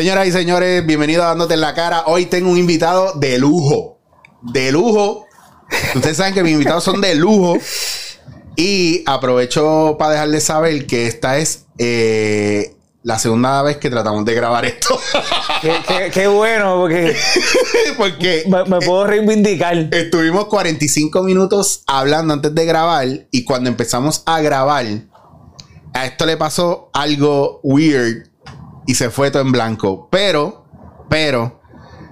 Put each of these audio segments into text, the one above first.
Señoras y señores, bienvenidos a Dándote en la cara. Hoy tengo un invitado de lujo. De lujo. Ustedes saben que mis invitados son de lujo. Y aprovecho para dejarles saber que esta es eh, la segunda vez que tratamos de grabar esto. Qué, qué- qué bueno, porque Porque me, me puedo reivindicar. estuvimos 45 minutos hablando antes de grabar. Y cuando empezamos a grabar, a esto le pasó algo weird y se fue todo en blanco. Pero, pero,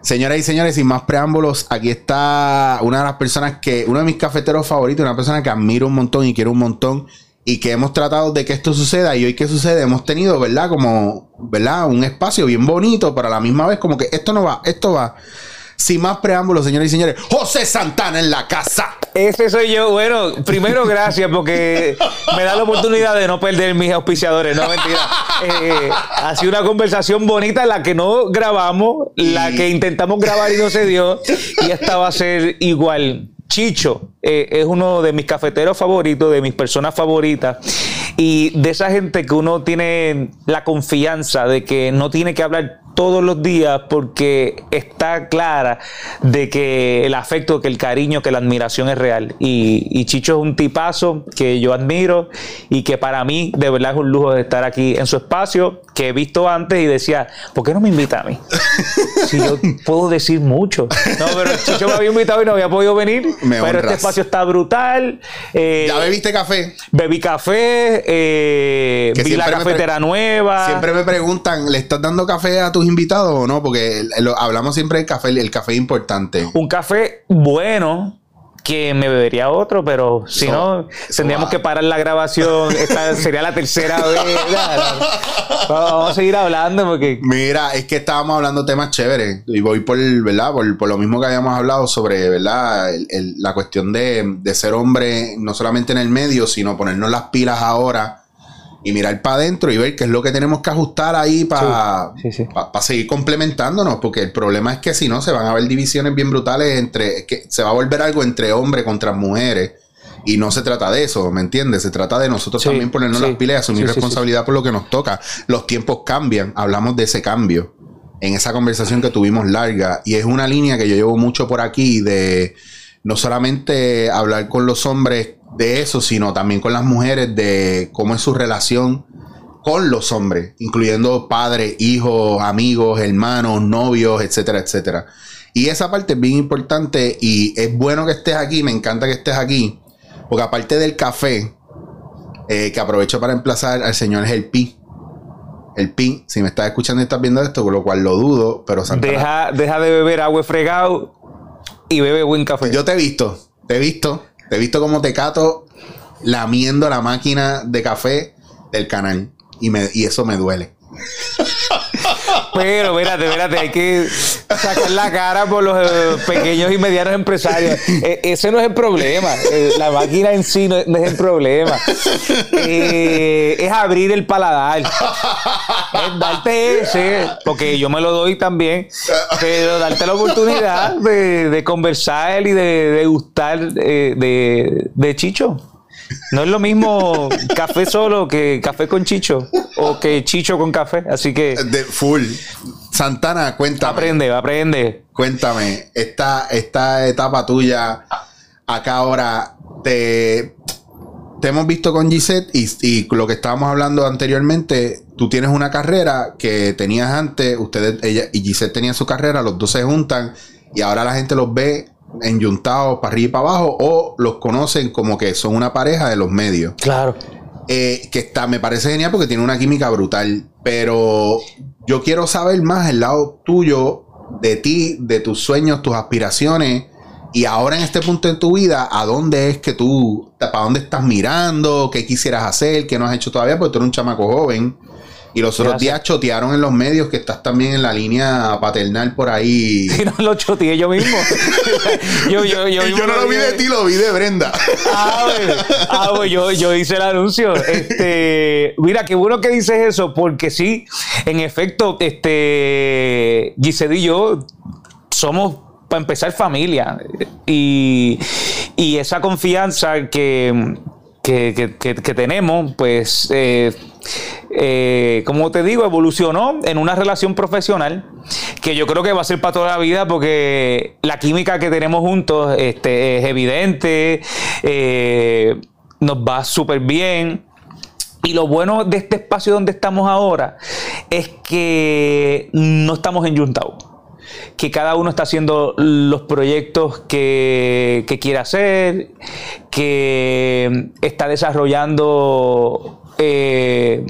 señoras y señores, sin más preámbulos, aquí está una de las personas que, uno de mis cafeteros favoritos, una persona que admiro un montón y quiero un montón. Y que hemos tratado de que esto suceda. Y hoy que sucede, hemos tenido, ¿verdad? Como, ¿verdad? Un espacio bien bonito, pero a la misma vez, como que esto no va, esto va. Sin más preámbulos, señores y señores, José Santana en la casa. Ese soy yo. Bueno, primero gracias porque me da la oportunidad de no perder mis auspiciadores. No, mentira. Eh, ha sido una conversación bonita la que no grabamos, la que intentamos grabar y no se dio. Y esta va a ser igual. Chicho eh, es uno de mis cafeteros favoritos, de mis personas favoritas. Y de esa gente que uno tiene la confianza de que no tiene que hablar todos los días porque está clara de que el afecto, que el cariño, que la admiración es real. Y, y Chicho es un tipazo que yo admiro y que para mí de verdad es un lujo de estar aquí en su espacio, que he visto antes y decía, ¿por qué no me invita a mí? Si yo puedo decir mucho. No, pero Chicho me había invitado y no había podido venir. Me pero este espacio está brutal. Eh, ¿Ya bebiste café? Bebí café, eh, vi la cafetera nueva. Siempre me preguntan, ¿le estás dando café a tus invitados o no? Porque lo- hablamos siempre del café, el café es importante. un café bueno que me bebería otro, pero si no, tendríamos que parar la grabación. Esta sería la tercera vez. Vamos a seguir hablando porque Mira, es que estábamos hablando temas chéveres y voy por, ¿verdad? Por, por lo mismo que habíamos hablado sobre, ¿verdad? El- el- la cuestión de, de ser hombre, no solamente en el medio, sino ponernos las pilas ahora y mirar para adentro y ver qué es lo que tenemos que ajustar ahí para Sí, sí, sí. seguir complementándonos, porque el problema es que si no, se van a ver divisiones bien brutales entre, que se va a volver algo entre hombres contra mujeres. Y no se trata de eso, ¿me entiendes? Se trata de nosotros también ponernos las pilas y asumir responsabilidad por lo que nos toca. Los tiempos cambian, hablamos de ese cambio en esa conversación que tuvimos larga. Y es una línea que yo llevo mucho por aquí de no solamente hablar con los hombres de eso, sino también con las mujeres de cómo es su relación con los hombres, incluyendo padres, hijos, amigos, hermanos, novios, etcétera, etcétera. Y esa parte es bien importante y es bueno que estés aquí, me encanta que estés aquí, porque aparte del café, eh, que aprovecho para emplazar al señor Gelpi. El Pi, si me estás escuchando y estás viendo esto, con lo cual lo dudo, pero deja, deja de beber agua fregado y bebe buen café. yo te he visto, te he visto, te he visto como te cato lamiendo la máquina de café del canal y, me, y eso me duele. Pero espérate, espérate, hay que sacar la cara por los eh, pequeños y medianos empresarios. Eh, ese no es el problema. Eh, la máquina en sí no, es el problema. Es abrir el paladar. Es darte ese, porque yo me lo doy también, pero darte la oportunidad de, de conversar y de, de gustar de, de Chicho. No es lo mismo café solo que café con chicho o que chicho con café. Así que De full. Santana, cuéntame. aprende, aprende. Cuéntame, esta, esta etapa tuya acá ahora, te, te hemos visto con Gisette y, y lo que estábamos hablando anteriormente, tú tienes una carrera que tenías antes, ustedes, ella y Gisette tenían su carrera, los dos se juntan y ahora la gente los ve enyuntados para arriba y para abajo o los conocen como que son una pareja de los medios. Claro. Eh, que está, me parece genial porque tiene una química brutal. Pero yo quiero saber más el lado tuyo, de ti, de tus sueños, tus aspiraciones. Y ahora en este punto en tu vida, ¿a dónde es que tú, para dónde estás mirando? ¿Qué quisieras hacer? ¿Qué no has hecho todavía? Porque tú eres un chamaco joven. Y los otros días chotearon en los medios que estás también en la línea paternal por ahí. Y no lo choteé yo mismo. yo, yo, yo, Y mismo yo no lo vi de ti, lo vi de Brenda. Ah, bueno. Ah, bueno, yo, yo hice el anuncio. Este, mira, qué bueno que dices eso, porque sí, en efecto, este, Giselle y yo somos, para empezar, familia. Y, y esa confianza que, que, que- que- que tenemos, pues, eh, eh, como te digo, evolucionó en una relación profesional que yo creo que va a ser para toda la vida porque la química que tenemos juntos este, es evidente, eh, nos va súper bien. Y lo bueno de este espacio donde estamos ahora es que no estamos enyuntados que cada uno está haciendo los proyectos que, quiere hacer, que está desarrollando eh,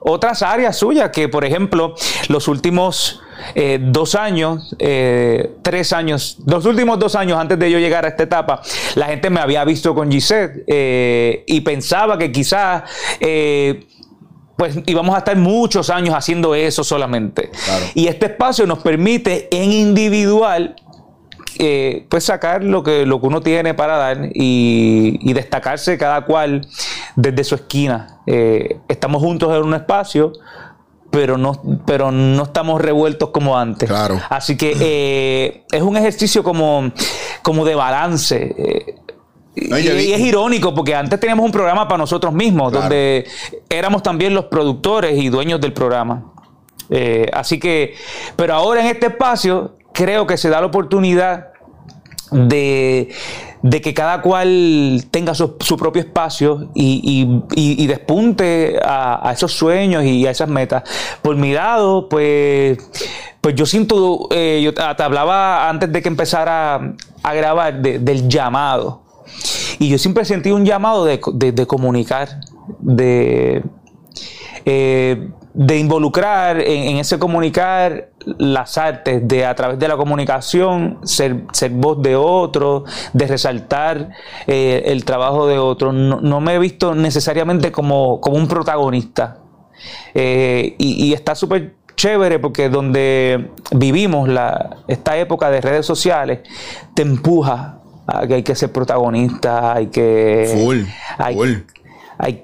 otras áreas suyas, que por ejemplo los últimos eh, dos años, eh, tres años, los últimos dos años antes de yo llegar a esta etapa, la gente me había visto con Gisette y pensaba que quizás pues íbamos a estar muchos años haciendo eso solamente. Y este espacio nos permite en individual eh, pues sacar lo que, lo que uno tiene para dar y, destacarse cada cual desde su esquina. Eh, estamos juntos en un espacio, pero no, pero no estamos revueltos como antes. Claro. Así que eh, es un ejercicio como, como de balance. Y, es irónico porque antes teníamos un programa para nosotros mismos, donde éramos también los productores y dueños del programa. Eh, así que, pero ahora en este espacio creo que se da la oportunidad de, que cada cual tenga su, propio espacio y, despunte a, esos sueños y a esas metas. Por mi lado, pues, pues yo siento, eh, yo te hablaba antes de que empezara a grabar del llamado. Y yo siempre sentí un llamado de, comunicar, de, eh, de involucrar en, ese comunicar las artes, de a través de la comunicación ser, ser voz de otro, de resaltar eh, el trabajo de otro. No, me he visto necesariamente como, un protagonista. Eh, y, está súper chévere porque donde vivimos la, esta época de redes sociales te empuja Ah, que hay que ser protagonista, hay que. hay,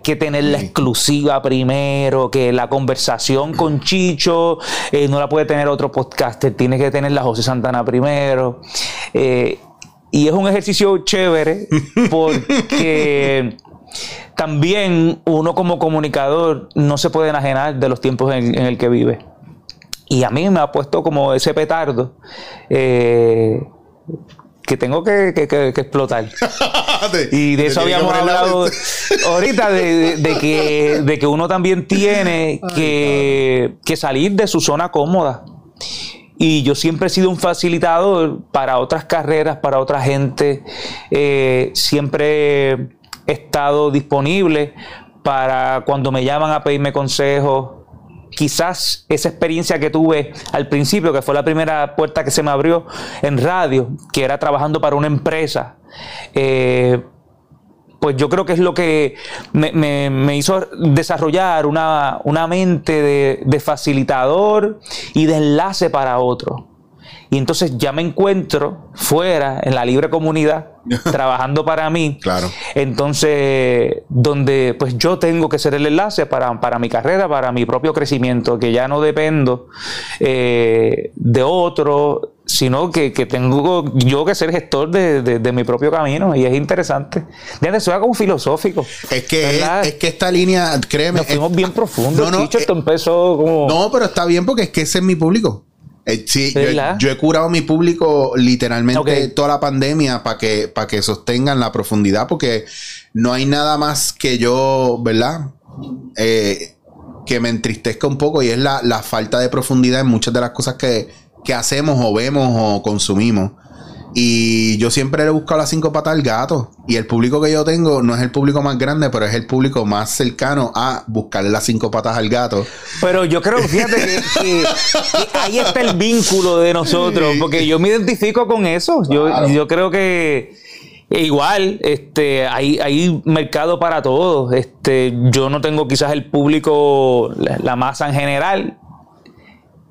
que tener la exclusiva primero, que la conversación con Chicho eh, no la puede tener otro podcaster, tiene que tener la José Santana primero. Eh, y es un ejercicio chévere porque también uno como comunicador no se puede enajenar de los tiempos en, el que vive. Y a mí me ha puesto como ese petardo. Eh, que tengo que, explotar. y de eso habíamos hablado ahorita, de, que, de que uno también tiene que, salir de su zona cómoda. Y yo siempre he sido un facilitador para otras carreras, para otra gente. Eh, siempre he estado disponible para cuando me llaman a pedirme consejos, quizás esa experiencia que tuve al principio, que fue la primera puerta que se me abrió en radio, que era trabajando para una empresa, eh, pues yo creo que es lo que me, hizo desarrollar una, mente de, de, facilitador y de enlace para otro. Y entonces ya me encuentro fuera, en la libre comunidad, trabajando para mí. Claro. Entonces, donde pues yo tengo que ser el enlace para, mi carrera, para mi propio crecimiento, que ya no dependo eh, de otro, sino que, tengo yo que ser gestor de, mi propio camino y es interesante. De suena como filosófico. Es que, es, que esta línea, créeme. Nos fuimos bien profundos. No, no, esto eh, empezó como. No, pero está bien porque es que ese es mi público. Eh, sí, yo, he curado a mi público literalmente toda la pandemia para que, para que sostengan la profundidad, porque no hay nada más que yo, ¿verdad? Eh, que me entristezca un poco y es la, falta de profundidad en muchas de las cosas que, que hacemos o vemos o consumimos. Y yo siempre he buscado las cinco patas al gato. Y el público que yo tengo no es el público más grande, pero es el público más cercano a buscarle las cinco patas al gato. Pero yo creo, fíjate que, ahí está el vínculo de nosotros, porque yo me identifico con eso. Yo, yo creo que igual, este, hay, hay mercado para todos. Este, yo no tengo quizás el público, la masa en general,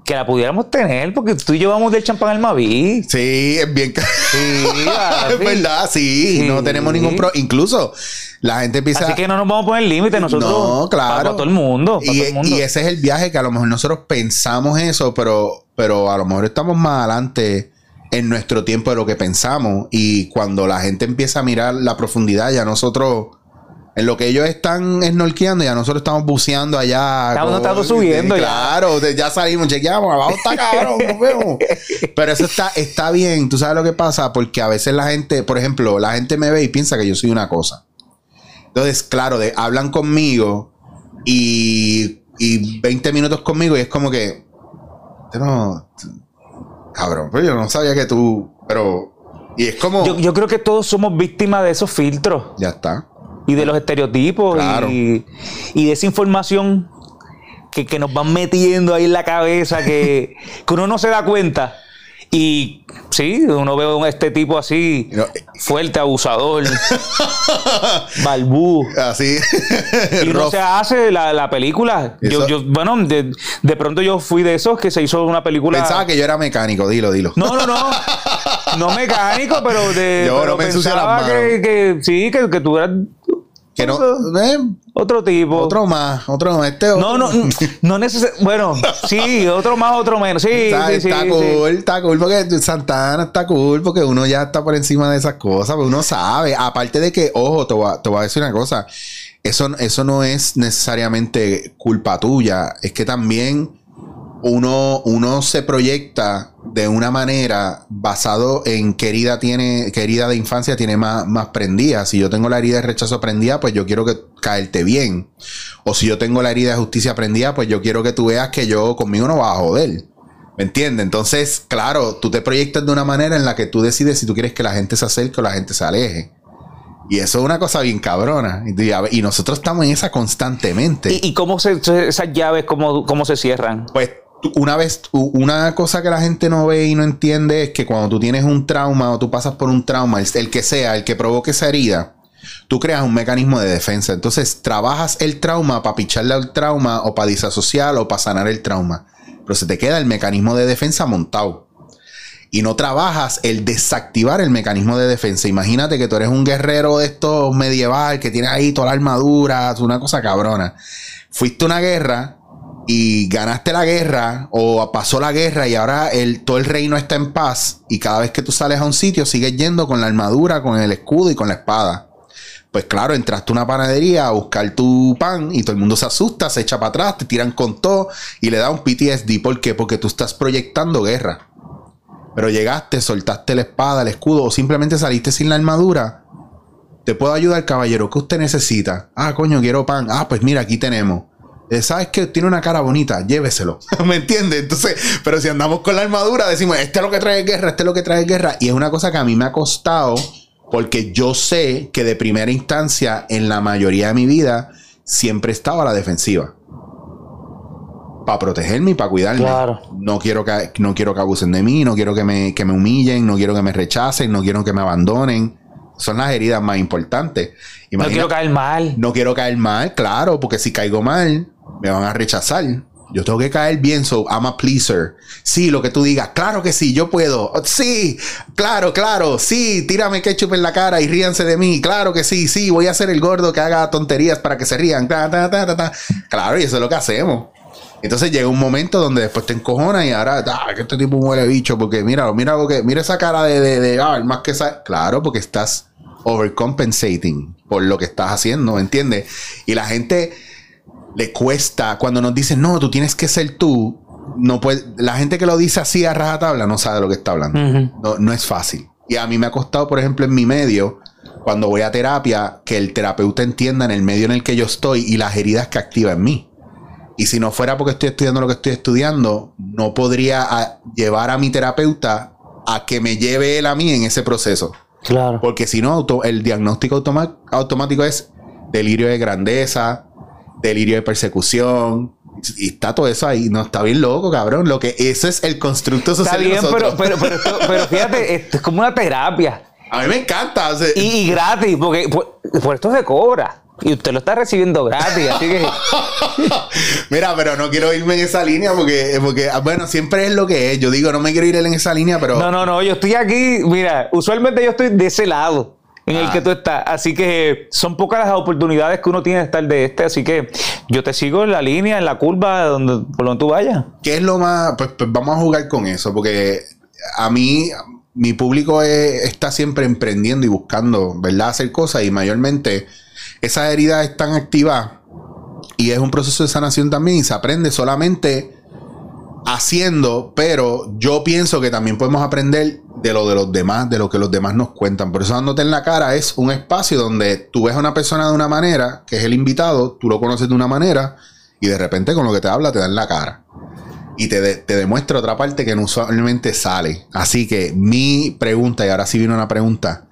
que la pudiéramos tener, porque tú y yo vamos del champán al Maví. Sí, es bien Sí, es verdad, sí, No tenemos ningún pro. Incluso la gente empieza. Así que no nos vamos a poner límite nosotros. No, claro. Para, todo el mundo. Y, ese es el viaje que a lo mejor nosotros pensamos eso, pero, pero a lo mejor estamos más adelante en nuestro tiempo de lo que pensamos. Y cuando la gente empieza a mirar la profundidad, ya nosotros En lo que ellos están snorkeando, ya nosotros estamos buceando allá. Estamos- estamos subiendo ya. Claro, ya salimos, chequeamos, abajo está cabrón, nos vemos. Pero eso está, está bien. Tú sabes lo que pasa, porque a veces la gente, por ejemplo, la gente me ve y piensa que yo soy una cosa. Entonces, claro, de, hablan conmigo y, y 20 minutos conmigo y es como que. "Tú No, cabrón, pero yo no sabía que tú. Pero. Y es como. Yo, yo creo que todos somos víctimas de esos filtros ya está. Y de los estereotipos Claro. y, y de esa información que, que nos van metiendo ahí en la cabeza que, que uno no se da cuenta. Y sí, uno ve a este tipo así, No, fuerte, abusador, balbú. Así. Y uno rough. se hace la, la película. Yo, yo, bueno, de, de pronto yo fui de esos que se hizo una película. Pensaba que yo era mecánico, dilo, dilo. No, no, no. No mecánico, pero de. Yo pero no me ensucio las pensaba manos. que, que sí, que, que tú eras que no. eh, otro tipo. otro más, otro más. Este No, otro. no, no necesariamente. Bueno, sí, otro más, otro menos. Sí, Está, sí, está sí. cool, está cool porque Santana está cool porque uno ya está por encima de esas cosas, porque uno sabe. Aparte de que, ojo, te voy a, te voy a decir una cosa. Eso, eso no es necesariamente culpa tuya. Es que también uno, uno se proyecta de una manera basado en qué herida tiene, qué herida de infancia tiene más, más prendida. Si yo tengo la herida de rechazo prendida, pues yo quiero que caerte bien. O si yo tengo la herida de justicia prendida, pues yo quiero que tú veas que yo conmigo no vas a joder. ¿Me entiendes? Entonces, claro, tú te proyectas de una manera en la que tú decides si tú quieres que la gente se acerque o la gente se aleje. Y eso es una cosa bien cabrona. Y, nosotros estamos en esa constantemente. ¿Y, y cómo se, esas llaves, cómo, cómo se cierran? Pues una vez, una cosa que la gente no ve y no entiende es que cuando tú tienes un trauma o tú pasas por un trauma, el, que sea, el que provoque esa herida, tú creas un mecanismo de defensa. Entonces trabajas el trauma para picharle al trauma o para disasociar o para sanar el trauma. Pero se te queda el mecanismo de defensa montado. Y no trabajas el desactivar el mecanismo de defensa. Imagínate que tú eres un guerrero de estos medieval que tiene ahí toda la armadura, una cosa cabrona. Fuiste a una guerra y ganaste la guerra o pasó la guerra y ahora el, todo el reino está en paz y cada vez que tú sales a un sitio sigues yendo con la armadura, con el escudo y con la espada. Pues claro, entraste a una panadería a buscar tu pan y todo el mundo se asusta, se echa para atrás, te tiran con todo y le da un PTSD. ¿Por qué? Porque tú estás proyectando guerra. Pero llegaste, soltaste la espada, el escudo o simplemente saliste sin la armadura. Te puedo ayudar, caballero. ¿Qué usted necesita? Ah, coño, quiero pan. Ah, pues mira, aquí tenemos. Eh, ¿Sabes que Tiene una cara bonita, lléveselo. ¿Me entiendes? Entonces, pero si andamos con la armadura, decimos, este es lo que trae guerra, este es lo que trae guerra. Y es una cosa que a mí me ha costado, porque yo sé que de primera instancia, en la mayoría de mi vida, siempre he estado a la defensiva. Para protegerme y para cuidarme. Claro. No quiero que, no quiero que abusen de mí, no quiero que me, que me humillen, no quiero que me rechacen, no quiero que me abandonen. Son las heridas más importantes. No Imagina- quiero caer mal. no quiero caer mal, claro, porque si caigo mal, me van a rechazar. Yo tengo que caer bien, so I'm a pleaser. Sí, lo que tú digas, claro que sí, yo puedo. Sí, claro, claro, sí, tírame ketchup en la cara y ríanse de mí. Claro que sí, sí, voy a ser el gordo que haga tonterías para que se rían. Ta, ta, ta. Claro, y eso es lo que hacemos. Entonces llega un momento donde después te encojonas y ahora, ah, que este tipo huele bicho, porque mira, mira lo que, mira esa cara de, de, de, ah, más que esa. Claro, porque estás overcompensating por lo que estás haciendo, ¿me entiendes? Y la gente le cuesta cuando nos dicen, no, tú tienes que ser tú. No puede, la gente que lo dice así a rajatabla no sabe de lo que está hablando. No, no es fácil. Y a mí me ha costado, por ejemplo, en mi medio, cuando voy a terapia, que el terapeuta entienda en el medio en el que yo estoy y las heridas que activa en mí. Y si no fuera porque estoy estudiando lo que estoy estudiando, no podría ah, llevar a mi terapeuta a que me lleve él a mí en ese proceso. Claro. Porque si no, el diagnóstico automático es delirio de grandeza, delirio de persecución. Y está todo eso ahí. No, está bien loco, cabrón. Lo que ese es el constructo Está social de bien, pero, pero, pero, esto- pero fíjate, esto es como una terapia. A mí me encanta. o sea, Y, y gratis, porque por, por esto se cobra. Y usted lo está recibiendo gratis, así que. Mira, pero no quiero irme en esa línea porque, porque, ah, bueno, siempre es lo que es. Yo digo, no me quiero ir en esa línea, pero. No, no, no, yo estoy aquí, mira, usualmente yo estoy de ese lado en el Ah. que tú estás, así que son pocas las oportunidades que uno tiene de estar de este, así que yo te sigo en la línea, en la curva, donde, por donde tú vayas. ¿Qué es lo más? Pues, pues vamos a jugar con eso, porque a mí, mi público es- está siempre emprendiendo y buscando, ¿verdad? Hacer cosas y mayormente esas heridas están activadas y es un proceso de sanación también y se aprende solamente haciendo, pero yo pienso que también podemos aprender de lo de los demás, de lo que los demás nos cuentan. Por eso dándote en la cara es un espacio donde tú ves a una persona de una manera, que es el invitado, tú lo conoces de una manera y de repente con lo que te habla te da en la cara. Y te, te demuestra otra parte que no usualmente sale. Así que mi pregunta, y ahora sí viene una pregunta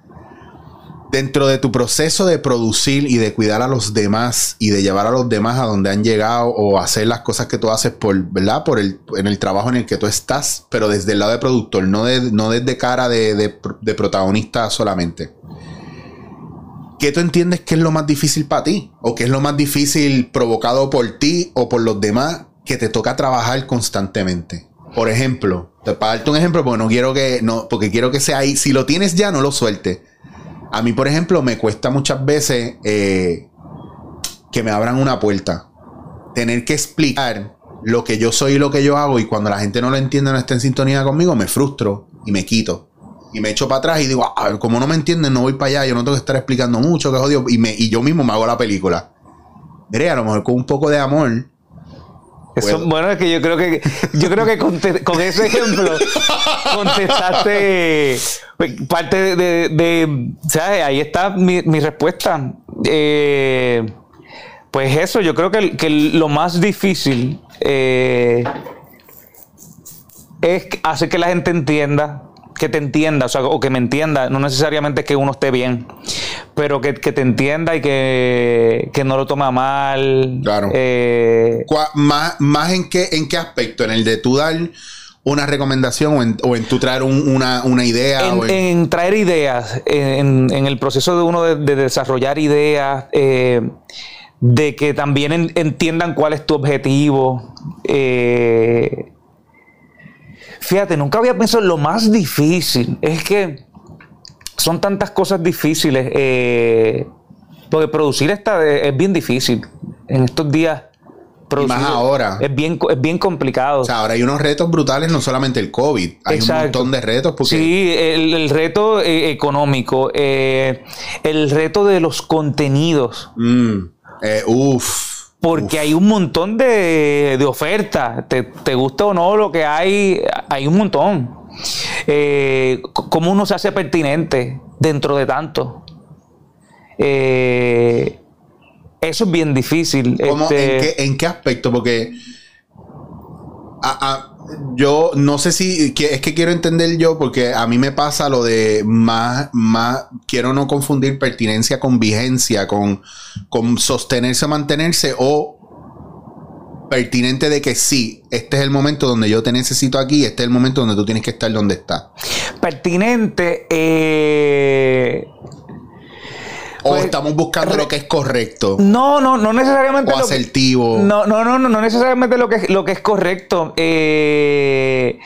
dentro de tu proceso de producir y de cuidar a los demás y de llevar a los demás a donde han llegado o hacer las cosas que tú haces por, ¿verdad? Por el, en el trabajo en el que tú estás, pero desde el lado de productor, no, no desde cara de, de, protagonista solamente. ¿Qué tú entiendes que es lo más difícil para ti? ¿O qué es lo más difícil provocado por ti o por los demás que te toca trabajar constantemente? Por ejemplo, para darte un ejemplo, porque no quiero que, no, porque quiero que sea ahí. Si lo tienes ya, no lo sueltes a mí, por ejemplo, me cuesta muchas veces eh, que me abran una puerta. Tener que explicar lo que yo soy y lo que yo hago y cuando la gente no lo entiende, no está en sintonía conmigo, me frustro y me quito. Y me echo para atrás y digo, ah, como no me entienden, no voy para allá, yo no tengo que estar explicando mucho, que jodido. Y, y yo mismo me hago la película. Mire, a lo mejor con un poco de amor, bueno, es que yo creo que yo creo que con, ese ejemplo contestaste parte de, ¿sabes? Ahí está mi, respuesta. Eh, pues eso, yo creo que, lo más difícil eh, es hacer que la gente entienda que te entienda, o, sea, o que me entienda, no necesariamente que uno esté bien, pero que, te entienda y que, no lo toma mal. Claro. Eh, más, más en qué, en qué aspecto, en el de tú dar una recomendación o en, o tú traer una, idea. En, traer ideas, en, el proceso de uno de, desarrollar ideas, eh, de que también entiendan cuál es tu objetivo. Eh, Fíjate, nunca había pensado en lo más difícil. Es que son tantas cosas difíciles. Eh, porque producir esta es, bien difícil. En estos días. Producir más ahora. Es bien, es bien complicado. O sea, ahora hay unos retos brutales, no solamente el COVID. Hay un montón de retos. Sí, el, reto eh, económico. Eh, el reto de los contenidos. Mm, uf porque hay un montón de, de ofertas. Te, gusta o no lo que hay, hay un montón. Eh, ¿Cómo uno se hace pertinente dentro de tanto? Eh, eso es bien difícil. Este ¿en, qué, aspecto? Porque yo no sé si es que quiero entender yo, porque a mí me pasa lo de más, más quiero no confundir pertinencia con vigencia, con, con sostenerse o mantenerse, o pertinente de que sí, este es el momento donde yo te necesito aquí, este es el momento donde tú tienes que estar donde estás. Pertinente, eh o pues, estamos buscando lo que es correcto. No, no, no necesariamente. O asertivo. no, no, no, no, no necesariamente lo que, lo que es correcto. Eh,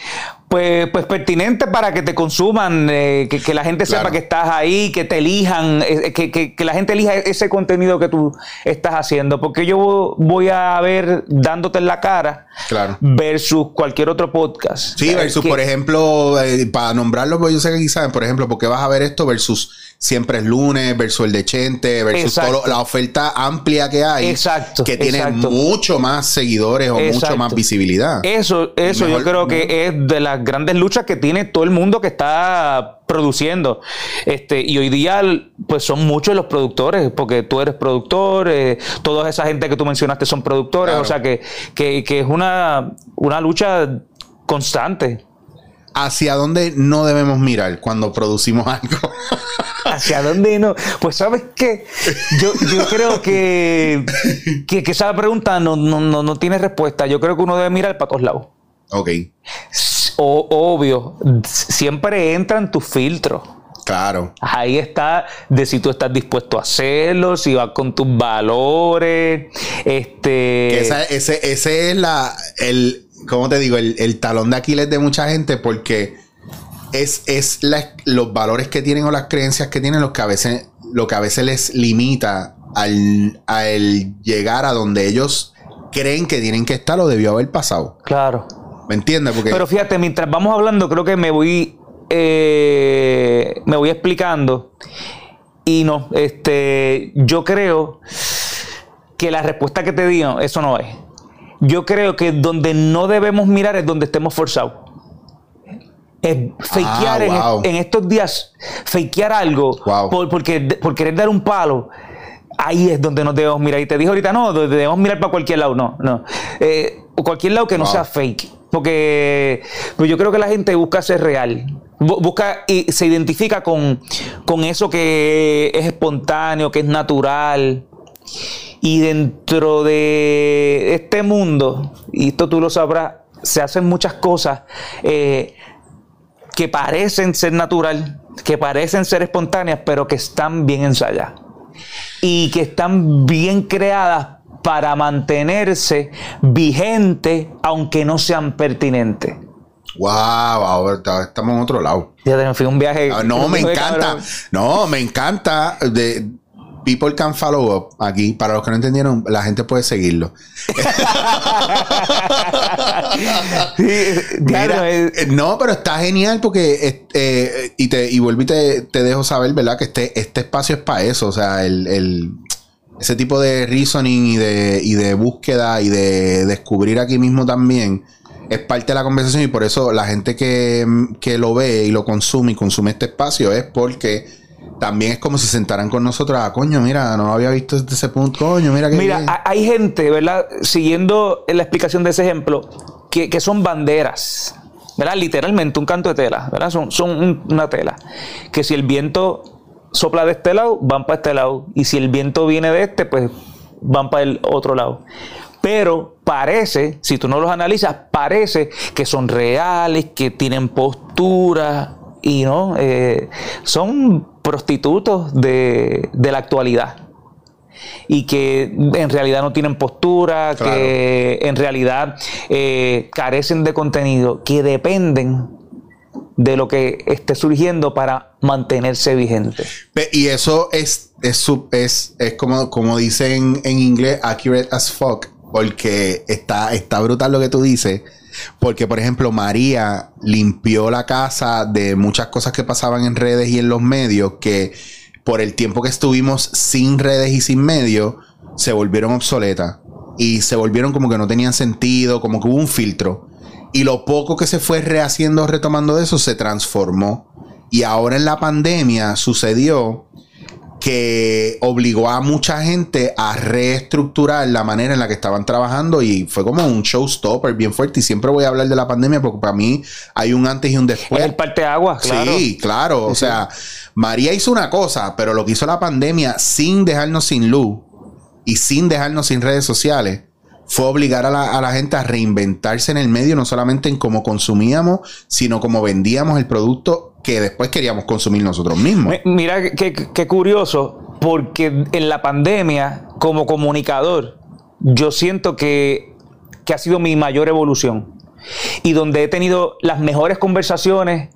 pues, pues pertinente para que te consuman, eh, que, la gente sepa que estás ahí, que te elijan, eh, que, la gente elija ese contenido que tú estás haciendo. Porque yo voy a ver dándote en la cara claro. versus cualquier otro podcast. Sí, versus, por ejemplo, para nombrarlo, pues yo sé que aquí saben, por ejemplo, porque vas a ver esto versus siempre es lunes, versus el de Chente, versus la oferta amplia que hay. Exacto. Que tiene mucho más seguidores o mucho más visibilidad. Eso, eso yo creo que es de las grandes luchas que tiene todo el mundo que está produciendo. Este, y hoy día, pues son muchos los productores, porque tú eres productor, eh, toda esa gente que tú mencionaste son productores, o sea que, que, que es una, una lucha constante. ¿Hacia dónde no debemos mirar cuando producimos algo? ¿Hacia dónde no? Pues sabes qué, yo, yo creo que, que, esa pregunta no, no, no, tiene respuesta. Yo creo que uno debe mirar para todos lados. Ok. O, obvio, siempre entran tus filtros. Claro. Ahí está de si tú estás dispuesto a hacerlo, si vas con tus valores. Este. ese, ese es la, el, ¿cómo te digo? El, el talón de Aquiles de mucha gente porque es, es los valores que tienen o las creencias que tienen los que a veces, lo que a veces les limita al, llegar a donde ellos creen que tienen que estar o debió haber pasado. Claro. ¿Me entiendes? Porque... Pero fíjate, mientras vamos hablando, creo que me voy, eh, me voy explicando. y no, este, yo creo que la respuesta que te digo, eso no es. Yo creo que donde no debemos mirar es donde estemos forzados. Es fakear Ah, wow. en, en estos días, fakear algo Wow. por, porque, por querer dar un palo. Ahí es donde nos debemos mirar. Y te dije ahorita, no, debemos mirar para cualquier lado. No, no. Eh, cualquier lado que no Wow. sea fake. Porque pues yo creo que la gente busca ser real. Bu- Busca y se identifica con, con eso que es espontáneo, que es natural. Y dentro de este mundo, y esto tú lo sabrás, se hacen muchas cosas eh, que parecen ser natural, que parecen ser espontáneas, pero que están bien ensayadas. Y que están bien creadas para mantenerse vigentes, aunque no sean pertinentes. Wow, ahora estamos en otro lado. Ya te fui un viaje. Ah, no, me encanta. No, me encanta. De, people can follow up aquí. Para los que no entendieron, la gente puede seguirlo. Sí, claro, Mira, es- eh, no, pero está genial porque eh, y te y vuelvo y te, te dejo saber, ¿verdad? Que este, este espacio es para eso. O sea, el, el- ese tipo de reasoning y de, y de búsqueda y de descubrir aquí mismo también es parte de la conversación y por eso la gente que, que lo ve y lo consume y consume este espacio es porque también es como si sentaran con nosotros, ah, coño, mira, no había visto desde ese punto, coño, mira que Mira, ha- hay gente, ¿verdad? Siguiendo la explicación de ese ejemplo, que, que son banderas, ¿verdad? Literalmente un canto de tela, ¿verdad? Son, son un- una tela. Que si el viento sopla de este lado, van para este lado. Y si el viento viene de este, pues van para el otro lado. Pero parece, si tú no los analizas, parece que son reales, que tienen postura y no, eh, son prostitutos de, de la actualidad y que en realidad no tienen postura, Claro. que en realidad eh, carecen de contenido, que dependen de lo que esté surgiendo para mantenerse vigente. Y eso es, es, es, es como, como dicen en inglés, accurate as fuck, porque está, está brutal lo que tú dices. Porque, por ejemplo, María limpió la casa de muchas cosas que pasaban en redes y en los medios que por el tiempo que estuvimos sin redes y sin medios, se volvieron obsoletas. Y se volvieron como que no tenían sentido, como que hubo un filtro. Y lo poco que se fue rehaciendo, retomando de eso, se transformó. Y ahora en la pandemia sucedió que obligó a mucha gente a reestructurar la manera en la que estaban trabajando y fue como un showstopper bien fuerte. Y siempre voy a hablar de la pandemia porque para mí hay un antes y un después. Es el parte agua, claro. Sí, claro. o sea, María hizo una cosa, pero lo que hizo la pandemia sin dejarnos sin luz y sin dejarnos sin redes sociales fue obligar a la, a la gente a reinventarse en el medio, no solamente en cómo consumíamos, sino cómo vendíamos el producto que después queríamos consumir nosotros mismos. Mi- Mira qué, curioso, porque en la pandemia, como comunicador, yo siento que, que ha sido mi mayor evolución. Y donde he tenido las mejores conversaciones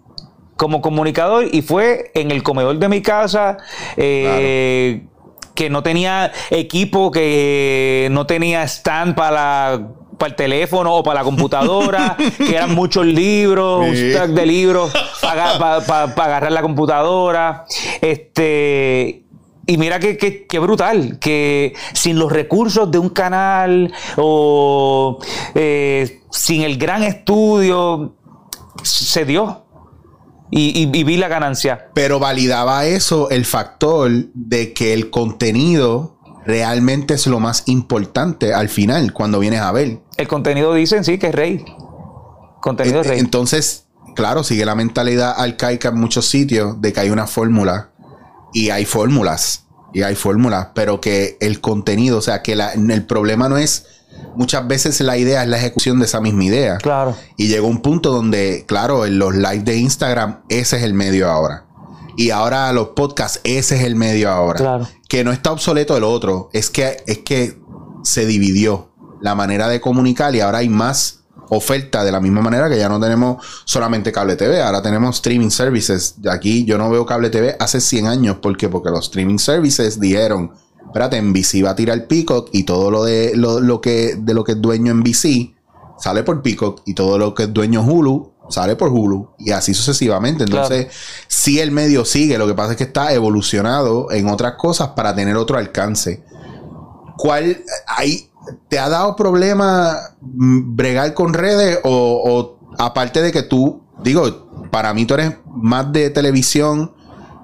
como comunicador, y fue en el comedor de mi casa, eh, que no tenía equipo, que no tenía stand para para el teléfono o para la computadora, que eran muchos libros, un stack de libros para agarrar la computadora. Este. Y mira qué qué- qué brutal, que sin los recursos de un canal o eh, sin el gran estudio, se dio. Y, y- y vi la ganancia. Pero validaba eso el factor de que el contenido realmente es lo más importante al final, cuando vienes a ver. El contenido dicen sí que es rey. Contenido es Eh, rey. Entonces, claro, sigue la mentalidad arcaica en muchos sitios de que hay una fórmula y hay fórmulas y hay fórmulas, pero que el contenido, o sea, que la- el problema no es muchas veces la idea, es la ejecución de esa misma idea. Claro. Y llegó un punto donde, claro, en los live de Instagram, ese es el medio ahora. Y ahora los podcasts, ese es el medio ahora. Claro. Que no está obsoleto el otro, es que, es que se dividió la manera de comunicar y ahora hay más oferta de la misma manera que ya no tenemos solamente cable TV, ahora tenemos streaming services. De aquí yo no veo cable TV hace 100 años, ¿por qué? Porque los streaming services dijeron, espérate, NBC va a tirar Peacock y todo lo de lo, lo que de lo que es dueño NBC sale por Peacock y todo lo que es dueño Hulu sale por Hulu y así sucesivamente. Entonces, si el medio sigue, lo que pasa es que está evolucionado en otras cosas para tener otro alcance. ¿Cuál hay, te ha dado problema mm, bregar con redes o, o aparte de que tú, digo, para mí tú eres más de televisión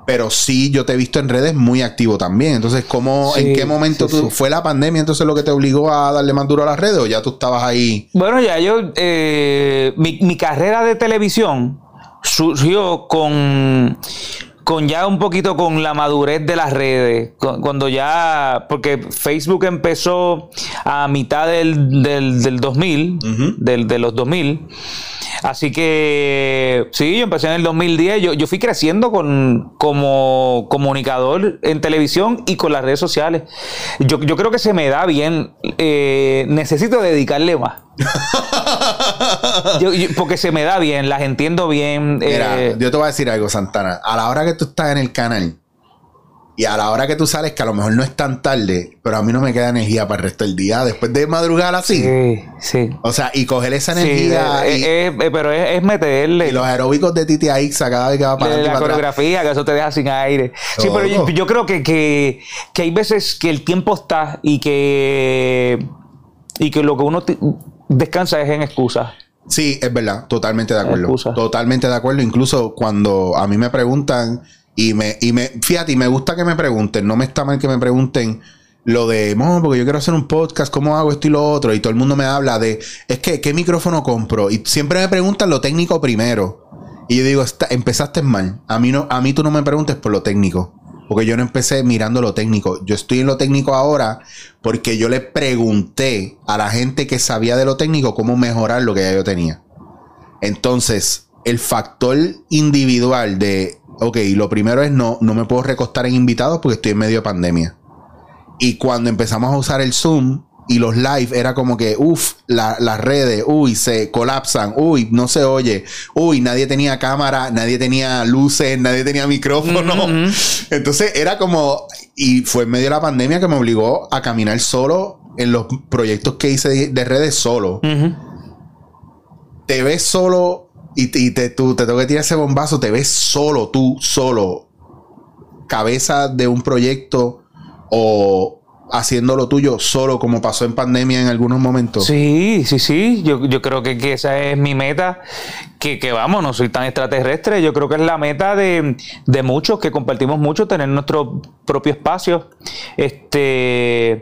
pero sí yo te he visto en redes muy activo también. Entonces, ¿cómo, en qué momento tú, fue la pandemia entonces lo que te obligó a darle más duro a las redes o ya tú estabas ahí? Bueno, ya yo, eh, mi, carrera de televisión surgió con, con ya un poquito con la madurez de las redes. Cuando ya, porque Facebook empezó a mitad del, del, 2000, del, de los 2000. Así que sí, yo empecé en el 2010. Yo, yo fui creciendo con, como comunicador en televisión y con las redes sociales. Yo, creo que se me da bien. Eh, necesito dedicarle más. porque se me da bien, las entiendo bien. Mira, eh, yo te voy a decir algo, Santana. A la hora que tú estás en el canal, y a la hora que tú sales, que a lo mejor no es tan tarde, pero a mí no me queda energía para el resto del día, después de madrugar así. Sí, sí. O sea, y coger esa energía. Eh, eh, pero es, meterle. Y los aeróbicos de Titi Aixa cada vez que va para La coreografía, que eso te deja sin aire. Sí, pero yo, creo que, que, hay veces que el tiempo está y que, y que lo que uno descansa es en excusas. Sí, es verdad, totalmente de acuerdo. Totalmente de acuerdo. Incluso cuando a mí me preguntan y me, y me, fíjate, y me gusta que me pregunten, no me está mal que me pregunten lo de, porque yo quiero hacer un podcast, ¿cómo hago esto y lo otro? Y todo el mundo me habla de, es que, ¿qué micrófono compro? Y siempre me preguntan lo técnico primero. Y yo digo, empezaste mal. A mí, no, a mí tú no me preguntes por lo técnico. Porque yo no empecé mirando lo técnico. Yo estoy en lo técnico ahora porque yo le pregunté a la gente que sabía de lo técnico cómo mejorar lo que ya yo tenía. Entonces, el factor individual de ok, lo primero es no, no me puedo recostar en invitados porque estoy en medio de pandemia. Y cuando empezamos a usar el Zoom y los live, era como que, uff, las redes, uy, se colapsan, uy, no se oye, uy, nadie tenía cámara, nadie tenía luces, nadie tenía micrófono. Entonces era como, y fue en medio de la pandemia que me obligó a caminar solo en los proyectos que hice de, redes solo. Te ves solo y, te, tú, te tengo que tirar ese bombazo, te ves solo, tú, solo, cabeza de un proyecto o haciendo lo tuyo solo, como pasó en pandemia en algunos momentos. Sí, sí, sí. Yo, creo que, esa es mi meta. Que, que, vamos, no soy tan extraterrestre. Yo creo que es la meta de, de muchos que compartimos mucho, tener nuestro propio espacio. Este,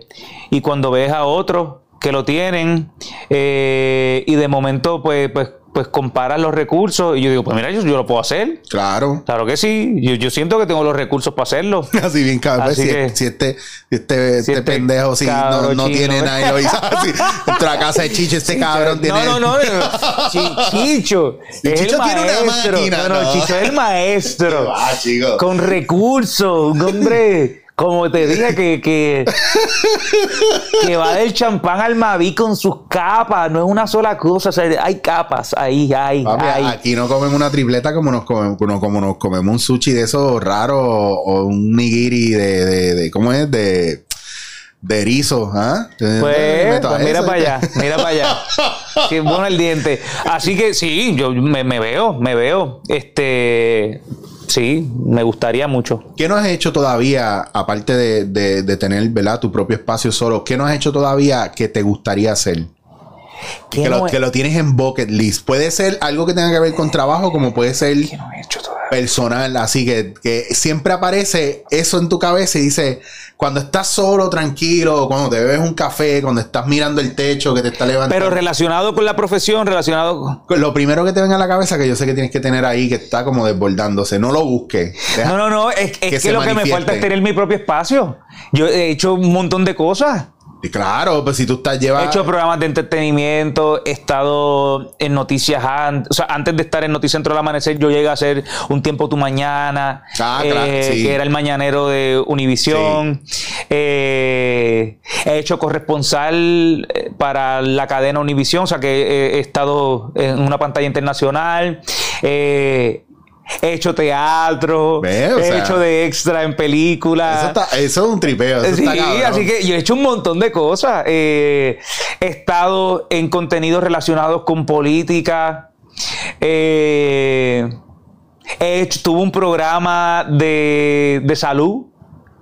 y cuando ves a otros que lo tienen, eh, y de momento, pues, pues pues comparas los recursos y yo digo, pues mira, yo, lo puedo hacer. Claro. Claro que sí. Yo, siento que tengo los recursos para hacerlo. Así bien, cabrón. Si, si, este, este, este, este pendejo si no, no tiene nada y lo hizo así. Entra a casa de Chicho, este cabrón tiene. No, no, no. Chicho. es Chicho el tiene maestro. una máquina. No, no, Chicho es el maestro. Ah, chico. Con recursos. Un hombre como te dije, que, que, que va del champán al Maví con sus capas, no es una sola cosa, o sea, hay capas ahí, hay, Aquí no comemos una tripleta como nos comemos, como nos comemos un sushi de esos raros o un nigiri de, de, de ¿cómo es? De de erizo, ¿ah? Pues, pues mira para allá, mira para allá. Qué bueno el diente. Así que sí, yo me, me, veo, me veo. Este, Sí, me gustaría mucho. ¿Qué no has hecho todavía, aparte de, tener ¿verdad? tu propio espacio solo, qué no has hecho todavía que te gustaría hacer? Que, lo, que, lo, tienes en bucket list. Puede ser algo que tenga que ver con trabajo, como puede ser personal. Así que, que siempre aparece eso en tu cabeza y dice, cuando estás solo, tranquilo, cuando te bebes un café, cuando estás mirando el techo que te está levantando. Pero relacionado con la profesión, relacionado con... Lo primero que te venga a la cabeza que yo sé que tienes que tener ahí, que está como desbordándose, no lo busques. No, no, no, es, que, lo que me falta es tener mi propio espacio. Yo he hecho un montón de cosas. Y claro, pues si tú estás llevando. He hecho programas de entretenimiento, he estado en noticias antes. O sea, antes de estar en Noticias Centro del Amanecer, yo llegué a hacer Un Tiempo Tu Mañana, ah, eh, que era el mañanero de Univisión. Eh, he hecho corresponsal eh, para la cadena Univisión, o sea, que he, estado en una pantalla internacional. Eh, he hecho teatro, he hecho de extra en películas. Eso, es un tripeo. sí, así que yo he hecho un montón de cosas. Eh, he estado en contenidos relacionados con política. Eh, he hecho, tuve un programa de, de salud.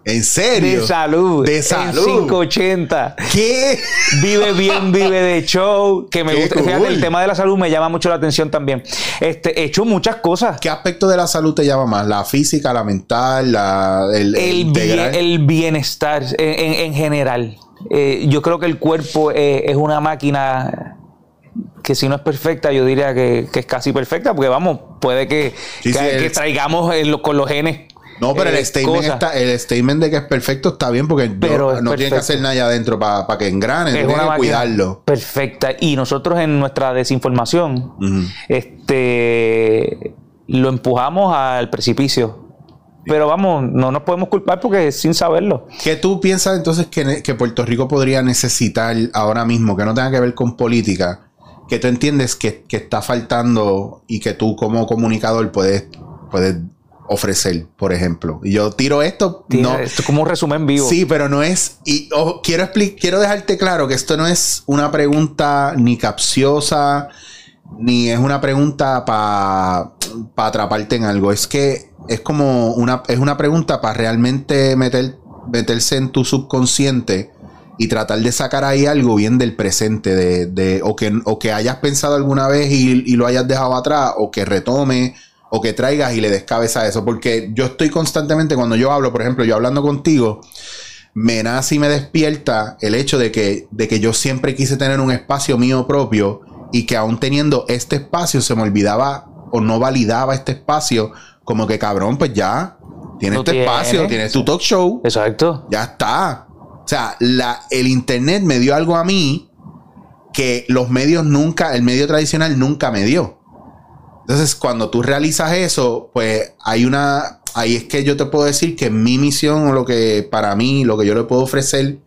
¿En serio? De salud. De salud. En 580. ¿Qué? Vive bien, vive de show. Que me Qué gusta. Fíjate, el tema de la salud me llama mucho la atención también. Este, he hecho muchas cosas. ¿Qué aspecto de la salud te llama más? ¿La física, la mental, la, el, el El, integral? bien- el bienestar en, en- en general. Eh, yo creo que el cuerpo eh, es una máquina que si no es perfecta, yo diría que, que es casi perfecta, porque vamos, puede que, Sí, que, sí, que el- traigamos con los genes. No, pero eh, el, statement cosas. está, el statement de que es perfecto está bien porque no- Pero es no tiene que hacer nada allá adentro para que engrane, tiene que cuidarlo. Perfecta. Y nosotros en nuestra desinformación, este lo empujamos al precipicio. Pero vamos, no nos podemos culpar porque sin saberlo. ¿Qué tú piensas entonces que Puerto Rico podría necesitar ahora mismo, que no tenga que ver con política, que tú entiendes que, que está faltando y que tú como comunicador puedes, puedes ofrecer, por ejemplo? Y yo tiro esto, no, Esto es como un resumen vivo. Sí, pero no es. Y ojo, quiero quiero dejarte claro que esto no es una pregunta ni capciosa, ni es una pregunta para atraparte en algo. Es que es como una, es una pregunta para realmente meter, meterse en tu subconsciente y tratar de sacar ahí algo bien del presente, de, de- o, que, o que hayas pensado alguna vez y, y lo hayas dejado atrás, o que retome, o que traigas y le des cabeza a eso. Porque yo estoy constantemente, cuando yo hablo, por ejemplo, yo hablando contigo, me nace y me despierta el hecho de que, de que yo siempre quise tener un espacio mío propio y que aún teniendo este espacio se me olvidaba o no validaba este espacio como que cabrón, pues ya, tienes Lo este tienes. espacio, tienes tu talk show, Exacto. ya está. O sea, la, el internet me dio algo a mí que los medios nunca, el medio tradicional nunca me dio. Entonces, cuando tú realizas eso, pues hay una, ahí es que yo te puedo decir que mi misión o lo que para mí, lo que yo le puedo ofrecer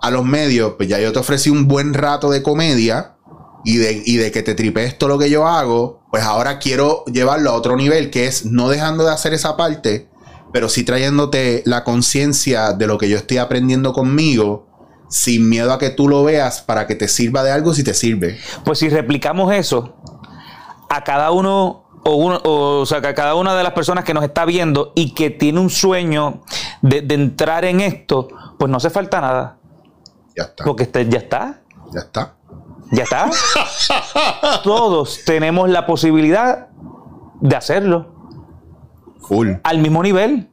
a los medios, pues ya yo te ofrecí un buen rato de comedia y de, y de que te tripees todo lo que yo hago, pues ahora quiero llevarlo a otro nivel, que es no dejando de hacer esa parte, pero sí trayéndote la conciencia de lo que yo estoy aprendiendo conmigo, sin miedo a que tú lo veas para que te sirva de algo si te sirve. Pues si replicamos eso a cada uno o, uno, o, o sea, que a cada una de las personas que nos está viendo y que tiene un sueño de, de entrar en esto, pues no hace falta nada. Ya está. Porque este- ya está. Ya está. Ya está. Todos tenemos la posibilidad de hacerlo Full. al mismo nivel.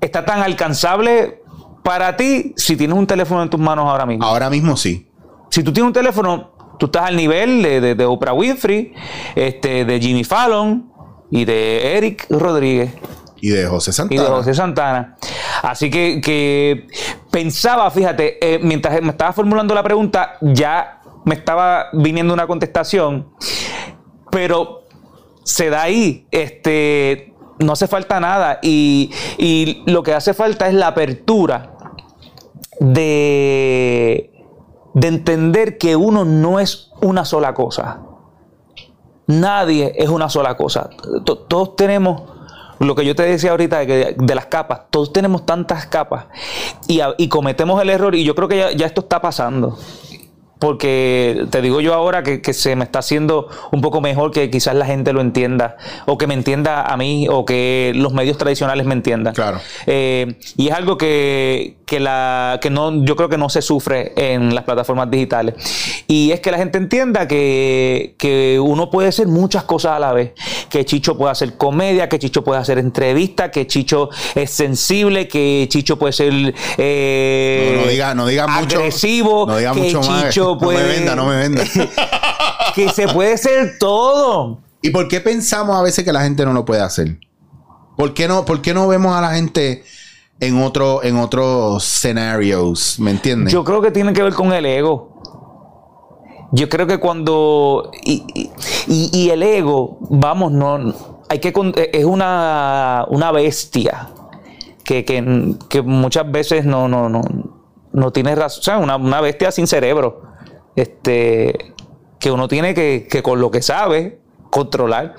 Está tan alcanzable para ti si tienes un teléfono en tus manos ahora mismo. Ahora mismo sí. Si tú tienes un teléfono, tú estás al nivel de, de- de Oprah Winfrey, este, de Jimmy Fallon y de Eric Rodríguez Y de José y Santana. de José Santana. Así que, que pensaba, fíjate, eh, mientras me estaba formulando la pregunta, ya me estaba viniendo una contestación, pero se da ahí, este, no hace falta nada y, y lo que hace falta es la apertura de, de entender que uno no es una sola cosa. Nadie es una sola cosa. To- Todos tenemos lo que yo te decía ahorita de, las capas. Todos tenemos tantas capas y, cometemos el error. Y yo creo que ya esto está pasando. Porque te digo yo ahora que, que se me está haciendo un poco mejor que quizás la gente lo entienda, o que me entienda a mí, o que los medios tradicionales me entiendan. Claro. Eh, y es algo que, que la, que no, yo creo que no se sufre en las plataformas digitales. Y es que la gente entienda que, que uno puede hacer muchas cosas a la vez. Que Chicho puede hacer comedia, que Chicho puede hacer entrevista, que Chicho es sensible, que Chicho puede ser eh, No, no diga- no diga mucho- agresivo, no diga que mucho más. No me venda, no me venda. que se puede ser todo. ¿Y por qué pensamos a veces que la gente no lo puede hacer? ¿Por qué no, por qué no vemos a la gente en, otro, en otros scenarios? ¿Me entiendes? Yo creo que tiene que ver con el ego. Yo creo que cuando. Y, y- el ego, vamos, no. Hay que. Es una, una bestia. Que, que- que muchas veces no, no, no, no tiene razón. O sea, una, una bestia sin cerebro. Este. Que uno tiene que, que con lo que sabe, controlar.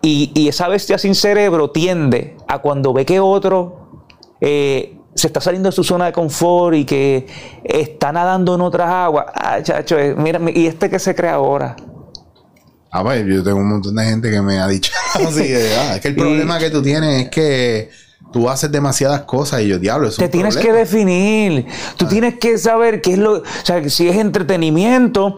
Y, y esa bestia sin cerebro tiende a cuando ve que otro eh, se está saliendo de su zona de confort y que está nadando en otras aguas. Ah, chacho, eh, mira, ¿y este que se cree ahora? Ah, pues yo tengo un montón de gente que me ha dicho así. ah, es que el problema que tú tienes es que tú haces demasiadas cosas y yo, diablo, eso Te es un tienes que problema". definir. Tú tienes que saber qué es lo. O sea, si es entretenimiento.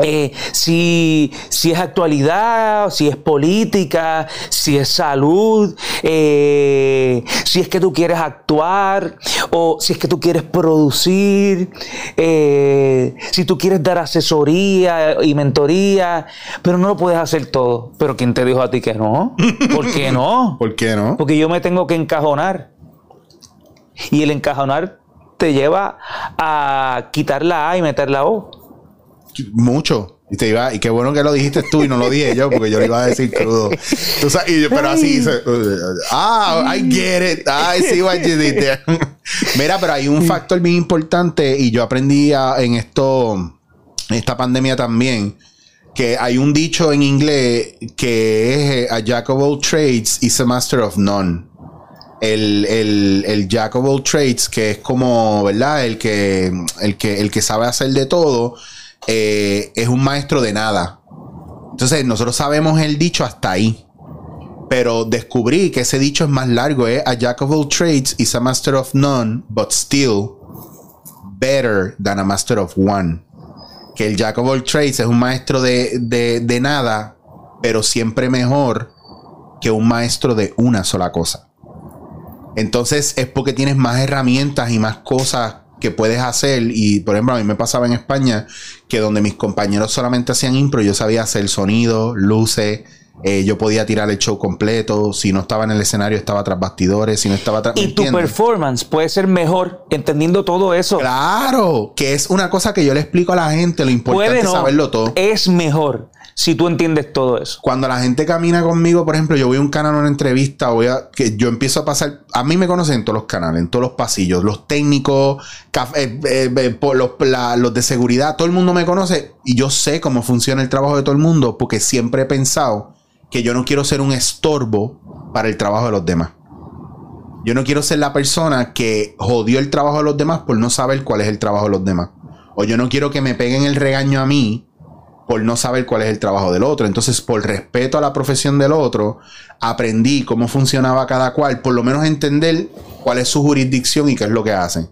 Eh, si, si es actualidad, si es política, si es salud, eh, si es que tú quieres actuar, o si es que tú quieres producir, eh, si tú quieres dar asesoría y mentoría, pero no lo puedes hacer todo. Pero ¿quién te dijo a ti que no? ¿Por qué no? ¿Por qué no? Porque yo me tengo que encajonar. Y el encajonar te lleva a quitar la A y meter la O. Mucho. Y te iba, y qué bueno que lo dijiste tú y no lo dije yo, porque yo lo iba a decir crudo. Tú sabes, y yo- pero así dice, ah, I get it. I see what you did there. Mira, pero hay un factor bien importante y yo aprendí a- en esto, esta pandemia también, que hay un dicho en inglés que es eh, a jack of all trades is a master of none. El, el, el jack of all trades, que es como, ¿verdad? El que, el que, el que sabe hacer de todo, eh, es un maestro de nada. Entonces, nosotros sabemos el dicho hasta ahí. Pero descubrí que ese dicho es más largo, es a jack of all trades is a master of none, but still better than a master of one. Que el jack of all trades es un maestro de, de, de nada, pero siempre mejor que un maestro de una sola cosa. Entonces es porque tienes más herramientas y más cosas que puedes hacer. Y por ejemplo, a mí me pasaba en España que donde mis compañeros solamente hacían impro, yo sabía hacer sonido, luces. eh, yo podía tirar el show completo. Si no estaba en el escenario, estaba tras bastidores. Si no estaba tras. ¿me Y tu entiendes? performance puede ser mejor entendiendo todo eso. Claro, que es una cosa que yo le explico a la gente. Lo importante Puede es saberlo todo. Es mejor si tú entiendes todo eso. Cuando la gente camina conmigo, por ejemplo, yo voy a un canal a una entrevista, voy a que yo empiezo a pasar, a mí me conocen en todos los canales, en todos los pasillos, los técnicos, caf- eh, eh, eh, los, los de seguridad, todo el mundo me conoce y yo sé cómo funciona el trabajo de todo el mundo porque siempre he pensado que yo no quiero ser un estorbo para el trabajo de los demás. Yo no quiero ser la persona que jodió el trabajo de los demás por no saber cuál es el trabajo de los demás. O yo no quiero que me peguen el regaño a mí por no saber cuál es el trabajo del otro. Entonces, por respeto a la profesión del otro, aprendí cómo funcionaba cada cual, por lo menos entender cuál es su jurisdicción y qué es lo que hacen.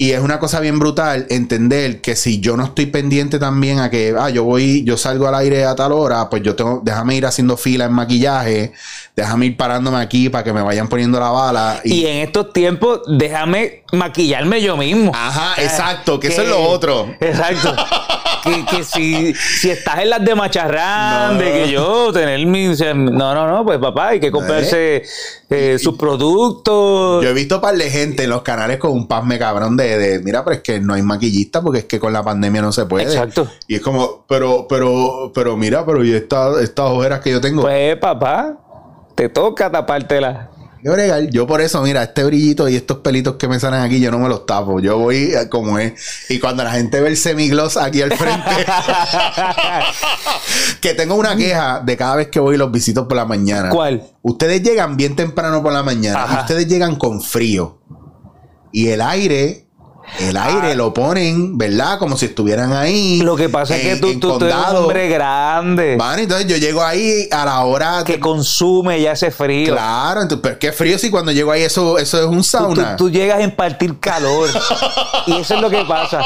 Y es una cosa bien brutal entender que si yo no estoy pendiente también a que, ah, yo voy, yo salgo al aire a tal hora, pues yo tengo, déjame ir haciendo fila en maquillaje, déjame ir parándome aquí para que me vayan poniendo la bala. Y en estos tiempos, déjame maquillarme yo mismo. Ajá, Eh, exacto, que eso es lo otro. Exacto. que, que si, si estás en las de macharrán, No. de que yo tener mi. o sea, No, no, no, pues papá, hay que comprarse eh, sus productos. Yo he visto par de gente en los canales con un pasme cabrón de, de, mira, pero es que no hay maquillista porque es que con la pandemia no se puede. Exacto. Y es como, pero, pero, pero mira, pero y esta- estas ojeras que yo tengo. Pues papá, te toca tapártela. Qué bregar. Yo por eso, mira, este brillito y estos pelitos que me salen aquí, yo no me los tapo. Yo voy como es. Y cuando la gente ve el semigloss aquí al frente, que tengo una queja de cada vez que voy y los visito por la mañana. ¿Cuál? Ustedes llegan bien temprano por la mañana. Y ustedes llegan con frío. Y el aire, el aire lo ponen, ¿verdad? Como si estuvieran ahí. Ah. Lo que pasa es que tú, tú, tú eres un hombre grande Van, entonces yo llego ahí a la hora que consume ya ese frío. Claro, entonces, pero qué frío si cuando llego ahí eso, eso es un sauna. tú- tú llegas a impartir calor. y eso es lo que pasa.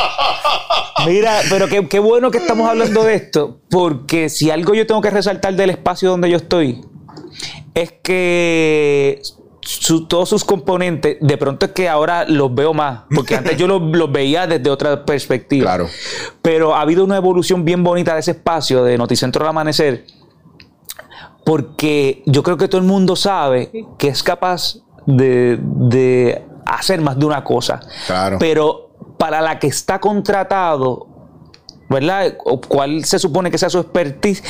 Mira, pero qué, qué bueno que estamos hablando de esto, porque si algo yo tengo que resaltar del espacio donde yo estoy, es que su- todos sus componentes, de pronto es que ahora los veo más, porque antes yo los, los veía desde otra perspectiva. Claro. Pero ha habido una evolución bien bonita de ese espacio de Noticentro al Amanecer, porque yo creo que todo el mundo sabe que es capaz de, de hacer más de una cosa. Claro. Pero para la que está contratado, ¿verdad? O cuál se supone que sea su expertise,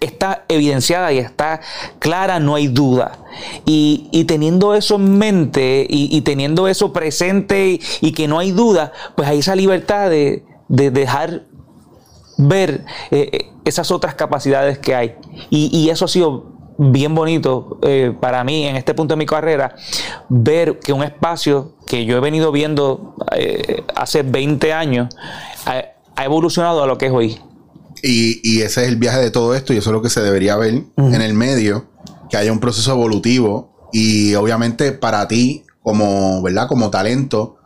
está evidenciada y está clara, no hay duda. Y, y teniendo eso en mente y, y teniendo eso presente y, que no hay duda, pues hay esa libertad de, de dejar ver eh, esas otras capacidades que hay. Y, eso ha sido bien bonito eh, para mí en este punto de mi carrera, ver que un espacio que yo he venido viendo eh, hace 20 años ha, ha evolucionado a lo que es hoy. Y, y ese es el viaje de todo esto y eso es lo que se debería ver en el medio, que haya un proceso evolutivo y obviamente para ti como, ¿verdad? Como talento,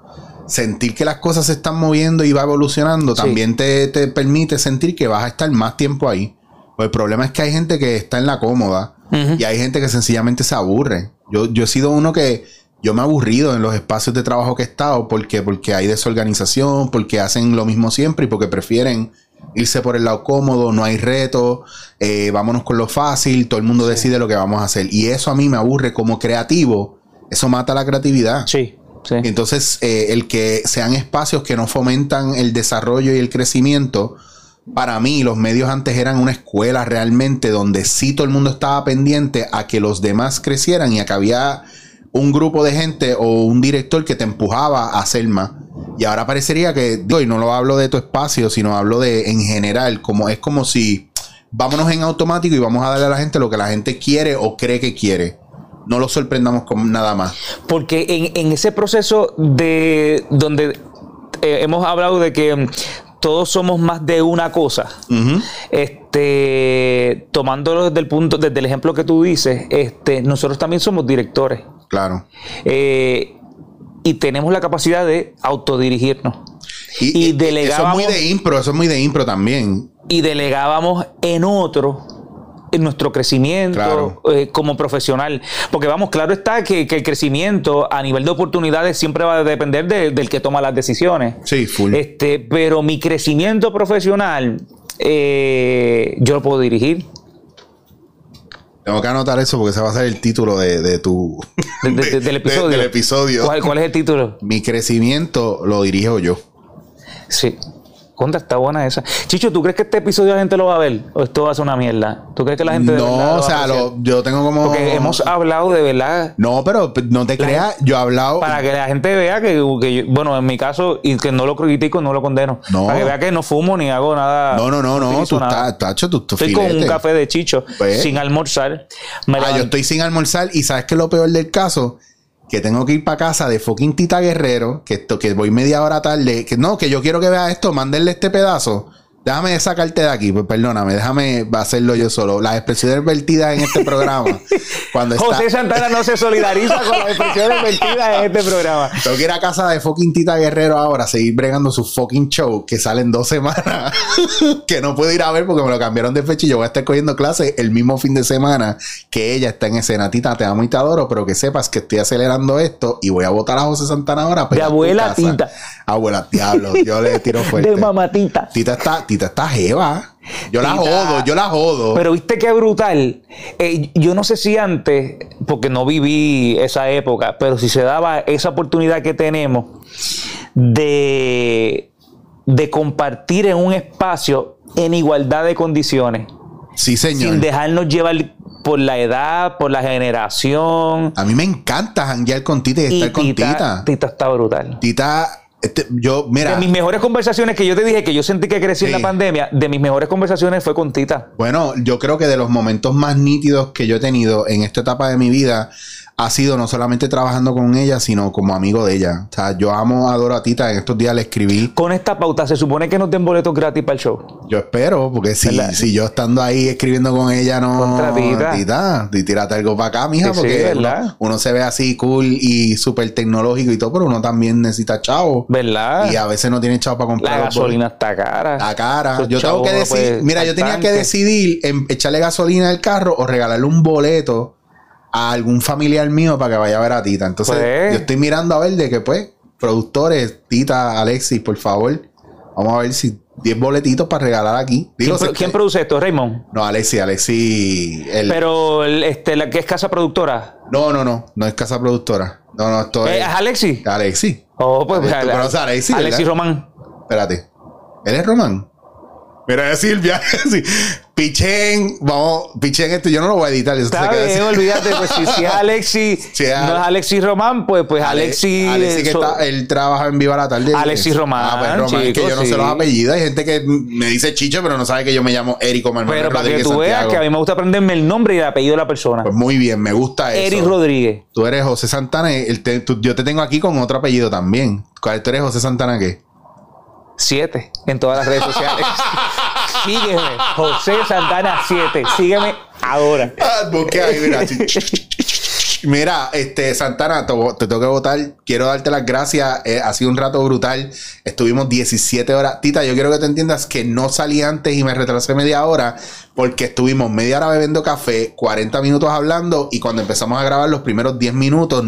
sentir que las cosas se están moviendo y va evolucionando también te, te permite sentir que vas a estar más tiempo ahí. Pues el problema es que hay gente que está en la cómoda y hay gente que sencillamente se aburre. Yo, yo he sido uno que yo me he aburrido en los espacios de trabajo que he estado porque, porque hay desorganización, porque hacen lo mismo siempre y porque prefieren irse por el lado cómodo, no hay reto, eh, vámonos con lo fácil, todo el mundo decide lo que vamos a hacer. Y eso a mí me aburre como creativo, eso mata la creatividad. Sí. Sí. Entonces, eh, el que sean espacios que no fomentan el desarrollo y el crecimiento, para mí los medios antes eran una escuela realmente donde sí todo el mundo estaba pendiente a que los demás crecieran y a que había un grupo de gente o un director que te empujaba a hacer más. Y ahora parecería que, digo, y no lo hablo de tu espacio, sino hablo de en general, como es como si vámonos en automático y vamos a darle a la gente lo que la gente quiere o cree que quiere. No lo sorprendamos con nada más. Porque en, en ese proceso de donde eh, hemos hablado de que mm, todos somos más de una cosa. Este, tomándolo desde el punto, desde el ejemplo que tú dices, este, nosotros también somos directores. Claro. Eh, y tenemos la capacidad de autodirigirnos. Y, y delegábamos, Eso es muy de impro, eso es muy de impro también. y delegábamos en otro en nuestro crecimiento Claro. eh, como profesional. Porque vamos, claro está que, que el crecimiento a nivel de oportunidades siempre va a depender de- del que toma las decisiones. Sí, full. Este, pero mi crecimiento profesional, eh, yo lo puedo dirigir. Tengo que anotar eso porque ese va a ser el título de, de tu De- de- de- del episodio. del episodio. ¿Cuál, cuál es el título? Mi crecimiento lo dirijo yo. Sí. Contra, está buena esa. Chicho, ¿tú crees que este episodio la gente lo va a ver? ¿O esto va a ser una mierda? ¿Tú crees que la gente de verdad lo No, o sea, lo- yo tengo como. Porque hemos hablado de verdad No, pero no te creas, yo he hablado. para que la gente vea que, que yo- bueno, en mi caso, y que no lo critico, no lo condeno. No. Para que vea que no fumo ni hago nada. No, no, no, no. Tú estás, tacho, tú, tú Estoy con un café de chicho, Pues. sin almorzar. Me Ah, yo estoy sin almorzar y sabes que lo peor del caso que tengo que ir para casa de fucking Tita Guerrero, que esto que voy media hora tarde, que no, que yo quiero que vea esto, mándenle este pedazo. Déjame sacarte de aquí, pues perdóname, déjame hacerlo yo solo. Las expresiones vertidas en este programa, cuando está, José Santana no se solidariza con las expresiones vertidas en este programa. tengo que ir a casa de fucking Tita Guerrero ahora, seguir bregando su fucking show que sale en dos semanas, que no puedo ir a ver porque me lo cambiaron de fecha y yo voy a estar cogiendo clases el mismo fin de semana que ella está en escena. Tita, te amo y te adoro, pero que sepas que estoy acelerando esto y voy a votar a José Santana ahora. De abuela. Tita. Abuela, diablo, yo le tiro fuerte. De mamatita. Tita está, Tita está jeva. Yo la jodo, yo la jodo. Pero viste qué brutal. Eh, yo no sé si antes, porque no viví esa época, pero si se daba esa oportunidad que tenemos de, de compartir en un espacio en igualdad de condiciones, sí, señor. sin dejarnos llevar por la edad, por la generación. A mí me encanta janguear con Tita y estar con Tita. Tita está brutal. Tita, este, yo, mira. De mis mejores conversaciones que yo te dije que yo sentí que crecí en la pandemia, de mis mejores conversaciones fue con Tita. Bueno, yo creo que de los momentos más nítidos que yo he tenido en esta etapa de mi vida ha sido no solamente trabajando con ella, sino como amigo de ella. O sea, yo amo, adoro a Tita. En estos días le escribí. Con esta pauta, se supone que nos den boletos gratis para el show. Yo espero, porque si, ¿Verdad? si yo estando ahí escribiendo con ella no. Contra Tita. Tita, tírate algo para acá, mija, Sí, porque uno, uno se ve así cool y súper tecnológico y todo, pero uno también necesita chavo. ¿Verdad? Y a veces no tiene chavo para comprar La gasolina está cara. La cara. Yo tengo que no puede Mira, yo tenía que decidir en echarle gasolina al carro o regalarle un boleto a algún familiar mío para que vaya a ver a Tita. Entonces, Pues. yo estoy mirando a ver de que, pues, productores, Tita, Alexis, por favor, vamos a ver si 10 boletitos para regalar aquí. ¿Quién, Digo, pro- se- quién produce esto? Raymond. No, Alexis, Alexis. el- Pero el- este, la que es casa productora. No, no, no. No es casa productora. No, no, esto es. ¿Es Alexi? Alexis. Oh, pues. Tú Ale- conoces a Alexis, Alexi. Román. Espérate. ¿Él es Román? Mira, es Silvia. sí. Pichen, vamos, pichen esto. Yo no lo voy a editar. Está bien, olvídate. Pues si, si es Alexi, Si es no es Ale- Alexi Román, pues, pues Alexi. Alexis que so- está, él trabaja en Viva la Tarde. Alexis Román, Ah, pues Román, chico, que yo no sí. sé los apellidos. Hay gente que me dice Chicho, pero no sabe que yo me llamo Érico Manuel pero para que tú veas que a mí me gusta aprenderme el nombre y el apellido de la persona. Pues muy bien, me gusta eso. Eric Rodríguez. Tú eres José Santana. el te- tú- yo te tengo aquí con otro apellido también. ¿Cuál tú eres José Santana qué? 7 en todas las redes sociales. Sígueme, José Santana 7. Sígueme ahora. Ah, busqué ahí, mira. Mira, este, Santana, te, te tengo que votar. Quiero darte las gracias. Eh, ha sido un rato brutal. Estuvimos 17 horas. Tita, yo quiero que te entiendas que no salí antes y me retrasé media hora porque estuvimos media hora bebiendo café, 40 minutos hablando y cuando empezamos a grabar los primeros 10 minutos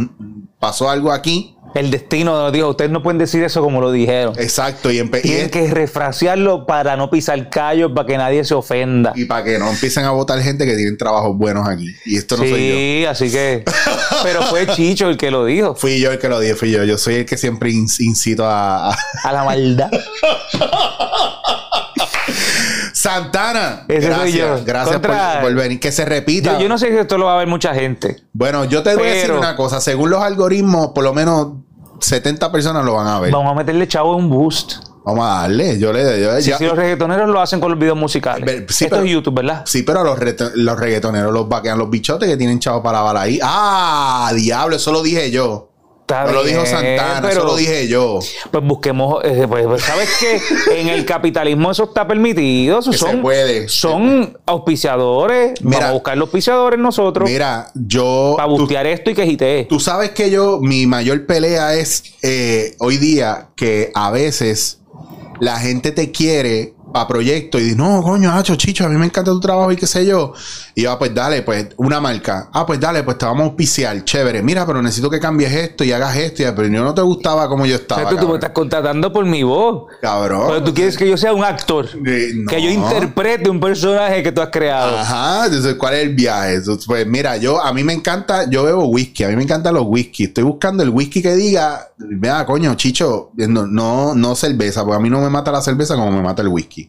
pasó algo aquí. El destino nos dijo, ustedes no pueden decir eso como lo dijeron. Exacto. Y, y Tienen es- que refrasearlo para no pisar callos, para que nadie se ofenda. y para que no empiecen a votar gente que tienen trabajos buenos aquí. Y esto no soy yo. sí, así que. Pero fue Chicho el que lo dijo. Fui yo el que lo dije, fui yo. Yo soy el que siempre in- incito a, a- A la maldad. Santana. Ese gracias, soy yo. gracias por, Contra- por venir. Que se repita. Yo, yo no sé si esto lo va a ver mucha gente. Bueno, yo te voy a decir una cosa. Según los algoritmos, por lo menos 70 personas lo van a ver. Vamos a meterle chavo un boost. Vamos a darle. Yo le yo, ya- si los reggaetoneros lo hacen con los videos musicales. Sí, Esto pero- es YouTube, ¿verdad? Sí, pero los, reto- los reggaetoneros los vaquean los bichotes que tienen chavo para la bala ahí. ¡Ah! Diablo, eso lo dije yo. Está No lo dijo Santana, pero- eso lo dije yo. Pues busquemos, eh, pues, pues, ¿sabes qué? En el capitalismo eso está permitido. Eso Que se son, puede. son auspiciadores. Mira. Vamos a buscar los auspiciadores nosotros Mira, yo. para bustear esto y que hitee. Tú sabes que yo, mi mayor pelea es eh, hoy día que a veces la gente te quiere para proyectos y dice, no, coño, Hacho, Chicho, a mí me encanta tu trabajo y qué sé yo. Y yo, ah, pues dale, pues una marca. Ah, pues dale, pues te vamos a auspiciar. Chévere, mira, pero necesito que cambies esto y hagas esto. Y, pero yo no te gustaba como yo O estaba. sea, tú, tú me estás contratando por mi voz. Cabrón. Pero tú quieres que yo sea un actor. Eh, no. Que yo interprete un personaje que tú has creado. Ajá, entonces, ¿cuál es el viaje? Entonces, Pues mira, yo, a mí me encanta, yo bebo whisky, a mí me encantan los whisky. Estoy buscando el whisky que diga, mira, coño, chicho, no, no, no cerveza, porque a mí no me mata la cerveza como me mata el whisky.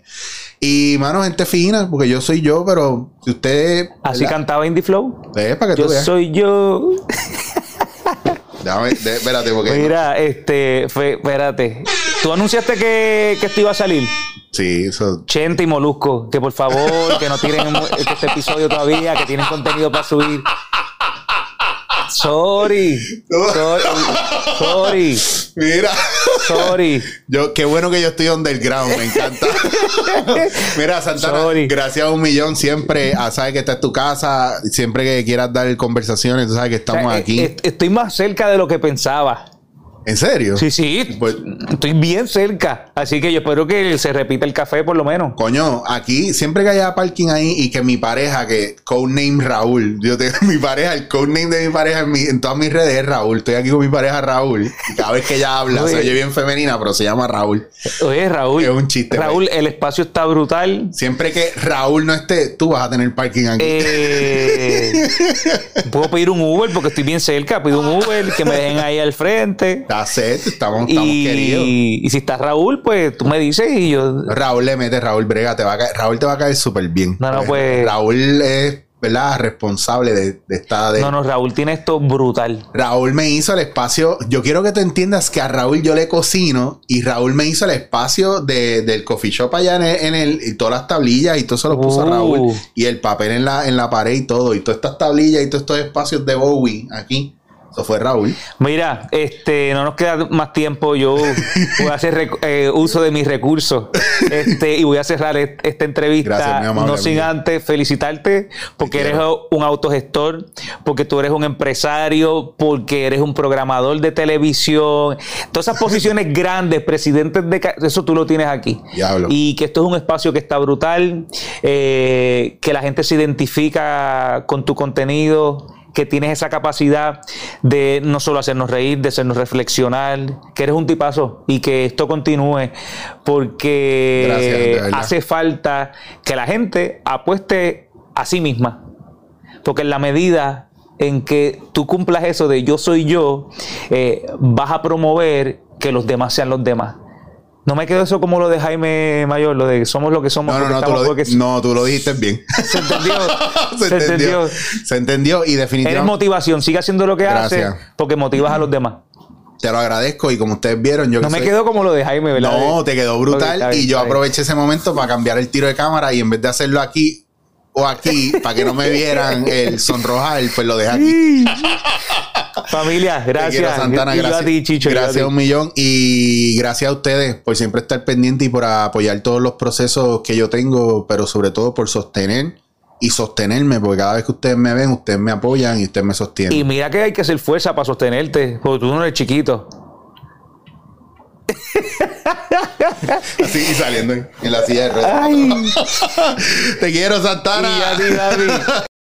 Y, mano, gente fina, porque yo soy yo, pero si usted... Así ¿verdad? cantaba Indie Flow. Eh, para que Yo tú veas. soy yo. Déjame, de- espérate, porque... Mira, este, fe- espérate. Tú anunciaste que, que esto iba a salir. Sí, eso... Chente y Molusco, que por favor, que no tiren este episodio todavía, que tienen contenido para subir. Sorry. Sorry. Sorry. Mira, Sorry. yo, qué bueno que yo estoy underground, me encanta. Mira, Santana, Sorry. gracias a un millón siempre. ah, sabes que esta es tu casa. Siempre que quieras dar conversaciones, tú sabes que estamos O sea, aquí. eh, eh, Estoy más cerca de lo que pensaba. ¿En serio? Sí, sí. Pues- Estoy bien cerca. Así que yo espero que se repita el café por lo menos. Coño, aquí siempre que haya parking ahí y que mi pareja, que codename Raúl, yo tengo mi pareja, el codename de mi pareja en, mi- en todas mis redes es Raúl. Estoy aquí con mi pareja Raúl. Y cada vez que ella habla, Oye. se oye bien femenina, pero se llama Raúl. Oye, Raúl. Es un chiste, Raúl, el espacio está brutal. Siempre que Raúl no esté, tú vas a tener parking aquí. Eh, puedo pedir un Uber porque estoy bien cerca. Pido un Uber que me dejen ahí al frente. Estamos, estamos queridos. Y, y si está Raúl, pues tú me dices y yo. Raúl le mete, Raúl Brega, te va a caer, Raúl te va a caer súper bien. No, no, pues- Raúl es, ¿verdad? Responsable de, de esta... De, No, no, Raúl tiene esto brutal. Raúl me hizo el espacio. Yo quiero que te entiendas que a Raúl yo le cocino y Raúl me hizo el espacio de- del coffee shop allá en el, en el- y todas las tablillas y todo eso lo puso Uh. Raúl y el papel en la, en la pared y todo y todas estas tablillas y todos estos espacios de Bowie aquí. Fue Raúl. Mira, este, no nos queda más tiempo. Yo voy a hacer eh, uso de mis recursos. Este, y voy a cerrar est- esta entrevista. Gracias, mi no sin antes felicitarte porque eres un autogestor, porque tú eres un empresario, porque eres un programador de televisión. Todas esas posiciones grandes, presidentes de eso tú lo tienes aquí. Diablo. Y que esto es un espacio que está brutal, eh, que la gente se identifica con tu contenido, que tienes esa capacidad de no solo hacernos reír, de hacernos reflexionar, que eres un tipazo y que esto continúe, porque Gracias, hace falta que la gente apueste a sí misma. Porque en la medida en que tú cumplas eso de yo soy yo, eh, vas a promover que los demás sean los demás. No me quedo eso como lo de Jaime Mayor, lo de somos lo que somos. No, no, no, tú lo, porque- no, tú lo dijiste bien. Se entendió. Se Se entendió. entendió. Se entendió y Eres definitivamente motivación, sigue haciendo lo que Gracias. haces porque motivas a los demás. te lo agradezco y como ustedes vieron, yo No que me soy- quedo como lo de Jaime, ¿verdad? No, te quedó brutal bien, y yo aproveché ese momento para cambiar el tiro de cámara y en vez de hacerlo aquí, o aquí, para que no me vieran el sonrojar, pues lo dejé aquí. Familia, gracias. quiero, Santana, yo gracias. a ti, Chicho. a gracias ti. un millón. Y gracias a ustedes por siempre estar pendiente y por apoyar todos los procesos que yo tengo, pero sobre todo por sostener y sostenerme, porque cada vez que ustedes me ven, ustedes me apoyan y ustedes me sostienen. Y mira que hay que hacer fuerza para sostenerte, porque tú no eres chiquito. Así y saliendo en, en la silla de ruedas. Te quiero, Santana. Y a ti.